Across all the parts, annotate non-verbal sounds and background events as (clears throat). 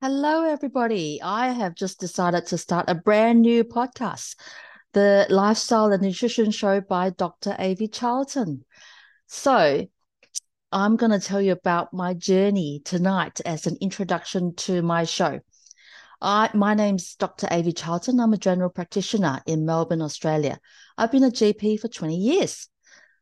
Hello, everybody. I have just decided to start a brand new podcast, the Lifestyle and Nutrition Show by Dr. Avi Charlton. So, I'm going to tell you about my journey tonight as an introduction to my show. I, my name's Dr. Avi Charlton. I'm a general practitioner in Melbourne, Australia. I've been a GP for 20 years.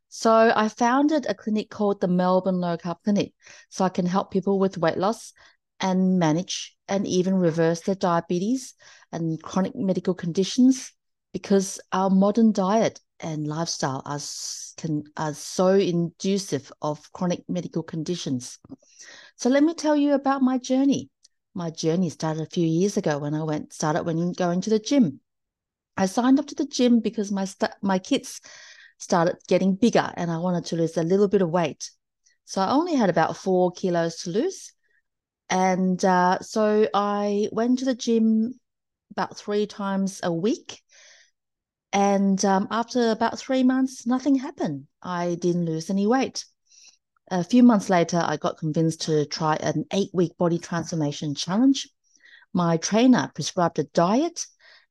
So I founded a clinic called the Melbourne Low Carb Clinic so I can help people with weight loss and manage and even reverse their diabetes and chronic medical conditions because our modern diet and lifestyle are, can, are so inducive of chronic medical conditions. So let me tell you about my journey. My journey started a few years ago when I went started when going to the gym. I signed up to the gym because my st- my kids started getting bigger and I wanted to lose a little bit of weight. So I only had about four kilos to lose and uh, so I went to the gym about three times a week. And um, after about three months, nothing happened. I didn't lose any weight. A few months later, I got convinced to try an eight week body transformation challenge. My trainer prescribed a diet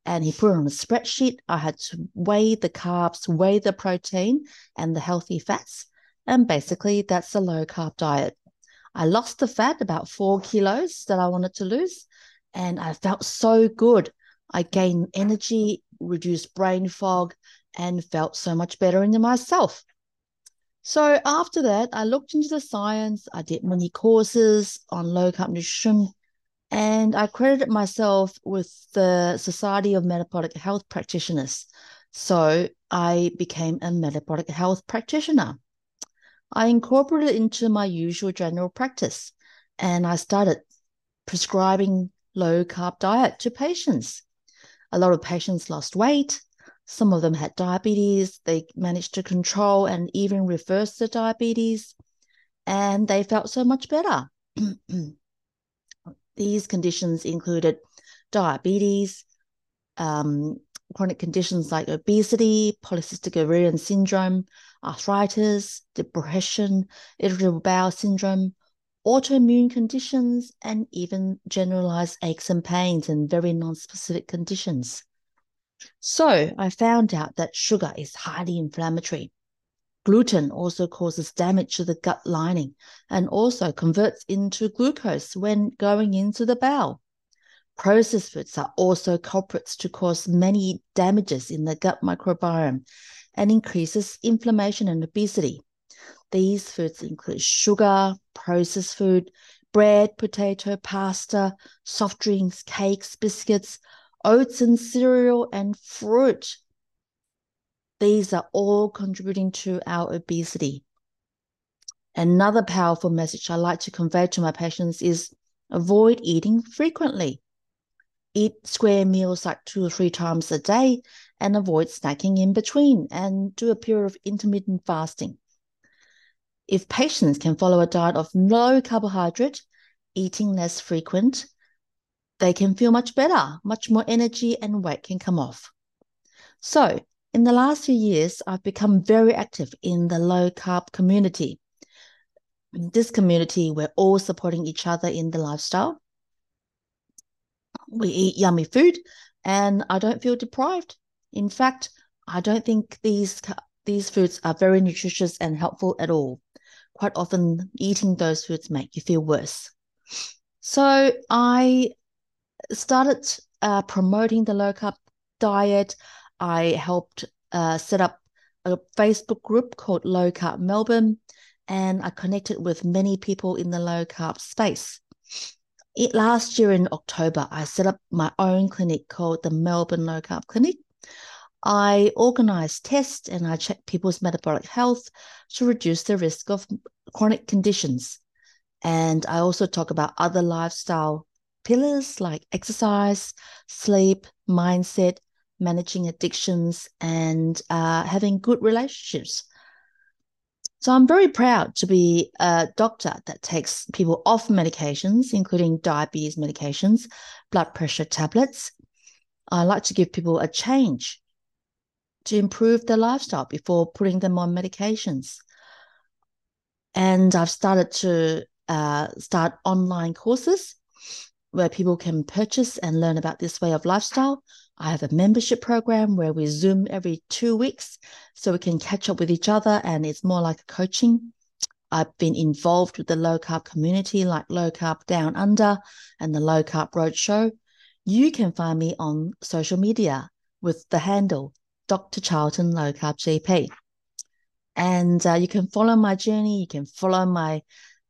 and he put on a spreadsheet. I had to weigh the carbs, weigh the protein, and the healthy fats. And basically, that's a low carb diet. I lost the fat, about four kilos that I wanted to lose, and I felt so good. I gained energy, reduced brain fog, and felt so much better in myself. So after that, I looked into the science. I did many courses on low carb nutrition, and I credited myself with the Society of Metabolic Health Practitioners. So I became a metabolic health practitioner. I incorporated it into my usual general practice and I started prescribing low carb diet to patients. A lot of patients lost weight. Some of them had diabetes. They managed to control and even reverse the diabetes, and they felt so much better. (clears throat) These conditions included diabetes, um, chronic conditions like obesity, polycystic ovarian syndrome, arthritis, depression, irritable bowel syndrome, autoimmune conditions, and even generalized aches and pains and very non-specific conditions. So I found out that sugar is highly inflammatory. Gluten also causes damage to the gut lining and also converts into glucose when going into the bowel. Processed foods are also culprits to cause many damages in the gut microbiome and increases inflammation and obesity. These foods include sugar, processed food, bread, potato, pasta, soft drinks, cakes, biscuits, oats and cereal, and fruit. These are all contributing to our obesity. Another powerful message I like to convey to my patients is avoid eating frequently eat square meals like two or three times a day and avoid snacking in between and do a period of intermittent fasting. If patients can follow a diet of low carbohydrate, eating less frequent, they can feel much better, much more energy, and weight can come off. So, in the last few years, I've become very active in the low carb community. In this community, we're all supporting each other in the lifestyle we eat yummy food and I don't feel deprived. In fact, I don't think these these foods are very nutritious and helpful at all. Quite often, eating those foods make you feel worse. So I started uh, promoting the low carb diet. I helped uh, set up a Facebook group called Low Carb Melbourne, and I connected with many people in the low carb space. It, last year in October, I set up my own clinic called the Melbourne Low Carb Clinic. I organize tests and I check people's metabolic health to reduce the risk of chronic conditions. And I also talk about other lifestyle pillars like exercise, sleep, mindset, managing addictions, and uh, having good relationships. So I'm very proud to be a doctor that takes people off medications, including diabetes medications, blood pressure tablets. I like to give people a change to improve their lifestyle before putting them on medications. And I've started to uh, start online courses where people can purchase and learn about this way of lifestyle. I have a membership program where we Zoom every two weeks so we can catch up with each other and it's more like a coaching. I've been involved with the low carb community like Low Carb Down Under and the Low Carb Roadshow. You can find me on social media with the handle Dr. Charlton Low Carb GP. And uh, you can follow my journey. You can follow my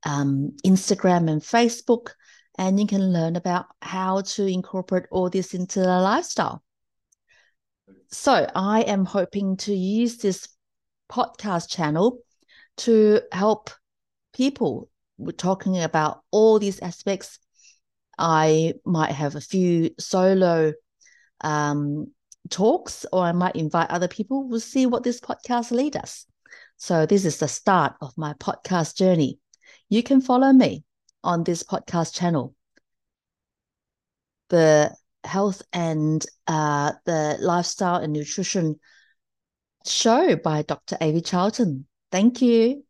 um, Instagram and Facebook and you can learn about how to incorporate all this into a lifestyle. So, I am hoping to use this podcast channel to help people We're talking about all these aspects. I might have a few solo um, talks, or I might invite other people. We'll see what this podcast leads us. So, this is the start of my podcast journey. You can follow me on this podcast channel. The health and uh, the lifestyle and nutrition show by Dr. Avi Charlton. Thank you.